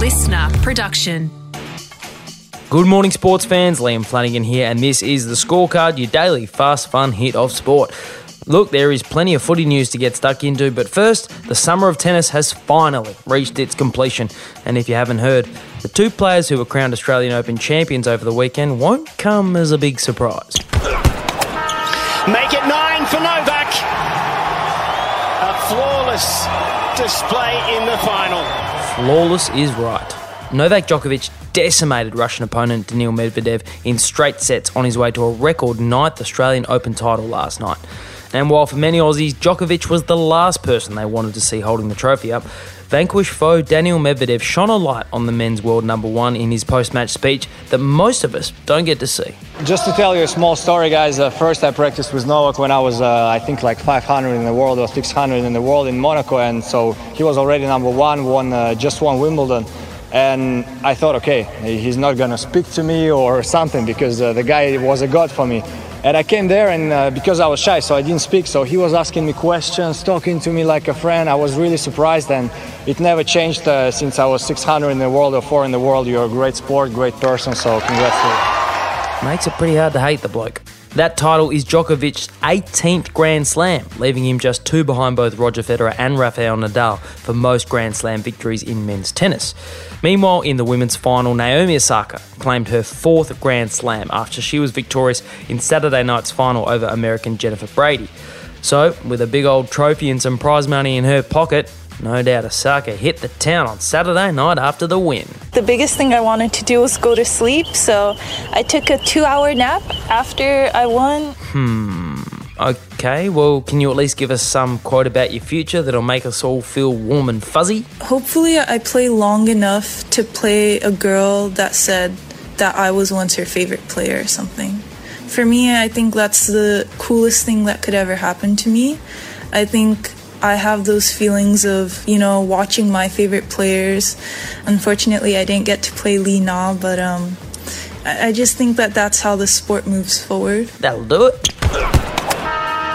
listener production. Good morning, sports fans. Liam Flanagan here, and this is the scorecard, your daily fast, fun hit of sport. Look, there is plenty of footy news to get stuck into, but first, the summer of tennis has finally reached its completion. And if you haven't heard, the two players who were crowned Australian Open champions over the weekend won't come as a big surprise. Make it nine for Novak. A flawless display in the final. Flawless is right. Novak Djokovic decimated Russian opponent Daniil Medvedev in straight sets on his way to a record ninth Australian Open title last night. And while for many Aussies, Djokovic was the last person they wanted to see holding the trophy up, vanquished foe Daniil Medvedev shone a light on the men's world number one in his post match speech that most of us don't get to see. Just to tell you a small story, guys. Uh, first, I practiced with Novak when I was, uh, I think, like 500 in the world or 600 in the world in Monaco, and so he was already number one, won uh, just won Wimbledon and I thought, okay, he's not gonna speak to me or something because uh, the guy was a god for me. And I came there, and uh, because I was shy, so I didn't speak. So he was asking me questions, talking to me like a friend. I was really surprised, and it never changed uh, since I was 600 in the world or four in the world. You're a great sport, great person. So congrats to you. Makes it pretty hard to hate the bloke. That title is Djokovic's 18th Grand Slam, leaving him just two behind both Roger Federer and Rafael Nadal for most Grand Slam victories in men's tennis. Meanwhile, in the women's final, Naomi Osaka claimed her fourth Grand Slam after she was victorious in Saturday night's final over American Jennifer Brady. So, with a big old trophy and some prize money in her pocket, no doubt Osaka hit the town on Saturday night after the win. The biggest thing I wanted to do was go to sleep, so I took a two hour nap after I won. Hmm. Okay, well, can you at least give us some quote about your future that'll make us all feel warm and fuzzy? Hopefully, I play long enough to play a girl that said that I was once her favorite player or something. For me, I think that's the coolest thing that could ever happen to me. I think I have those feelings of, you know, watching my favorite players. Unfortunately, I didn't get to play Li Na, but um, I just think that that's how the sport moves forward. That'll do it.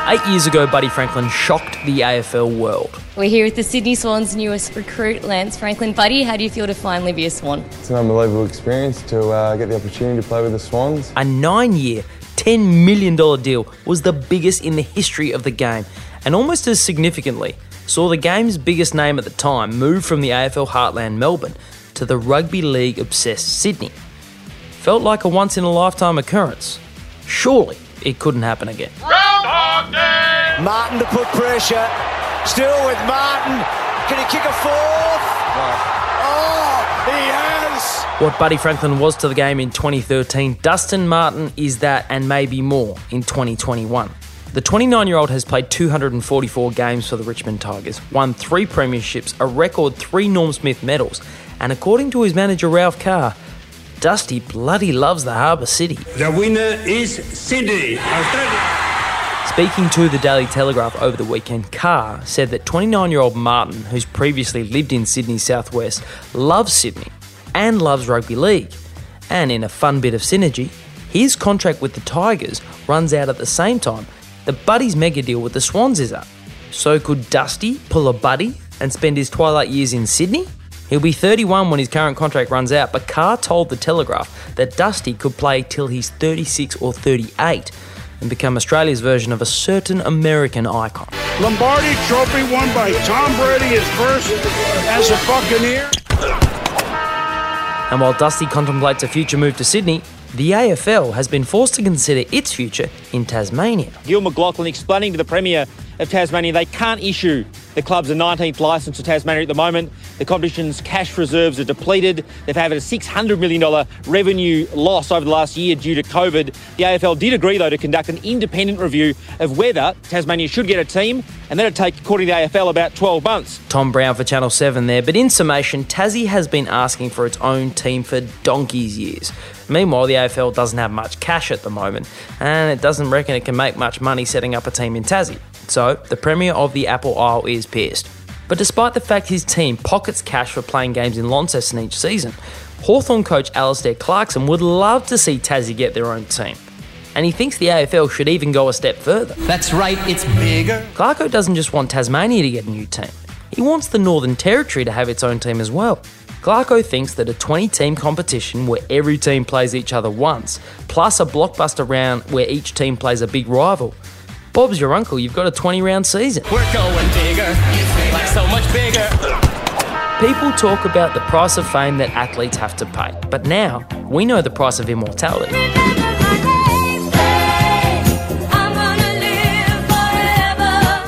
Eight years ago, Buddy Franklin shocked the AFL world. We're here with the Sydney Swans' newest recruit, Lance Franklin. Buddy, how do you feel to finally be a Swan? It's an unbelievable experience to uh, get the opportunity to play with the Swans. A nine year, $10 million deal was the biggest in the history of the game and almost as significantly, saw the game's biggest name at the time move from the AFL heartland Melbourne to the rugby league obsessed Sydney. Felt like a once in a lifetime occurrence. Surely it couldn't happen again. Groundhog Day! Martin to put pressure. Still with Martin. Can he kick a fourth? Oh, he has! What Buddy Franklin was to the game in 2013, Dustin Martin is that and maybe more in 2021. The 29 year old has played 244 games for the Richmond Tigers, won three premierships, a record three Norm Smith medals, and according to his manager Ralph Carr, Dusty bloody loves the Harbour City. The winner is Sydney, Australia. Speaking to the Daily Telegraph over the weekend, Carr said that 29 year old Martin, who's previously lived in Sydney's southwest, loves Sydney and loves rugby league. And in a fun bit of synergy, his contract with the Tigers runs out at the same time the Buddy's mega deal with the Swans is up. So could Dusty pull a Buddy and spend his twilight years in Sydney? He'll be 31 when his current contract runs out, but Carr told The Telegraph that Dusty could play till he's 36 or 38 and become Australia's version of a certain American icon. Lombardi Trophy won by Tom Brady, his first as a Buccaneer. And while Dusty contemplates a future move to Sydney, the AFL has been forced to consider its future in Tasmania. Gil McLachlan explaining to the Premier of Tasmania they can't issue the club's 19th licence to Tasmania at the moment. The competition's cash reserves are depleted. They've had a $600 million revenue loss over the last year due to COVID. The AFL did agree, though, to conduct an independent review of whether Tasmania should get a team, and that'd take, according to the AFL, about 12 months. Tom Brown for Channel 7 there. But in summation, Tassie has been asking for its own team for donkey's years. Meanwhile, the AFL doesn't have much cash at the moment, and it doesn't reckon it can make much money setting up a team in Tassie. So, the Premier of the Apple Isle is pissed. But despite the fact his team pockets cash for playing games in Launceston each season, Hawthorn coach Alastair Clarkson would love to see Tassie get their own team. And he thinks the AFL should even go a step further. That's right, it's bigger. Clarko doesn't just want Tasmania to get a new team, he wants the Northern Territory to have its own team as well. Clarko thinks that a 20 team competition where every team plays each other once, plus a blockbuster round where each team plays a big rival. Bob's your uncle, you've got a 20 round season. We're going bigger, like so much bigger. People talk about the price of fame that athletes have to pay, but now we know the price of immortality.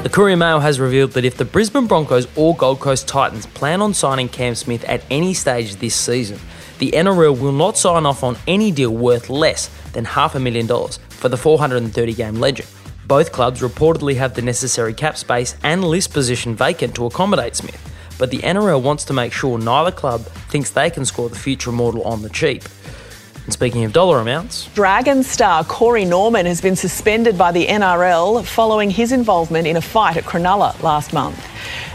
The Courier Mail has revealed that if the Brisbane Broncos or Gold Coast Titans plan on signing Cam Smith at any stage this season, the NRL will not sign off on any deal worth less than half a million dollars for the 430 game legend. Both clubs reportedly have the necessary cap space and list position vacant to accommodate Smith, but the NRL wants to make sure neither club thinks they can score the future immortal on the cheap. And speaking of dollar amounts, Dragon star Corey Norman has been suspended by the NRL following his involvement in a fight at Cronulla last month.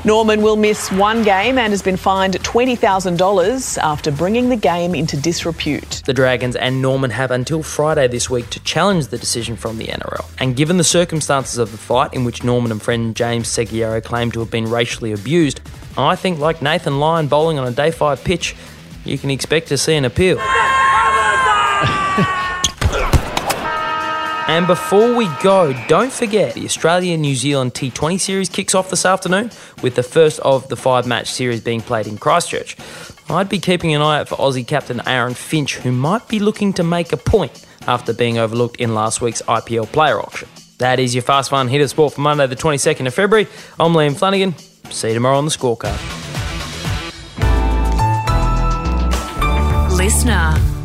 Norman will miss one game and has been fined $20,000 after bringing the game into disrepute. the Dragons and Norman have until Friday this week to challenge the decision from the NRL. And given the circumstances of the fight, in which Norman and friend James Segeyaro claim to have been racially abused, I think, like Nathan Lyon bowling on a day five pitch, you can expect to see an appeal. And before we go, don't forget the Australia New Zealand T20 series kicks off this afternoon with the first of the five match series being played in Christchurch. I'd be keeping an eye out for Aussie captain Aaron Finch, who might be looking to make a point after being overlooked in last week's IPL player auction. That is your fast fun hit of sport for Monday, the 22nd of February. I'm Liam Flanagan. See you tomorrow on the scorecard. Listener.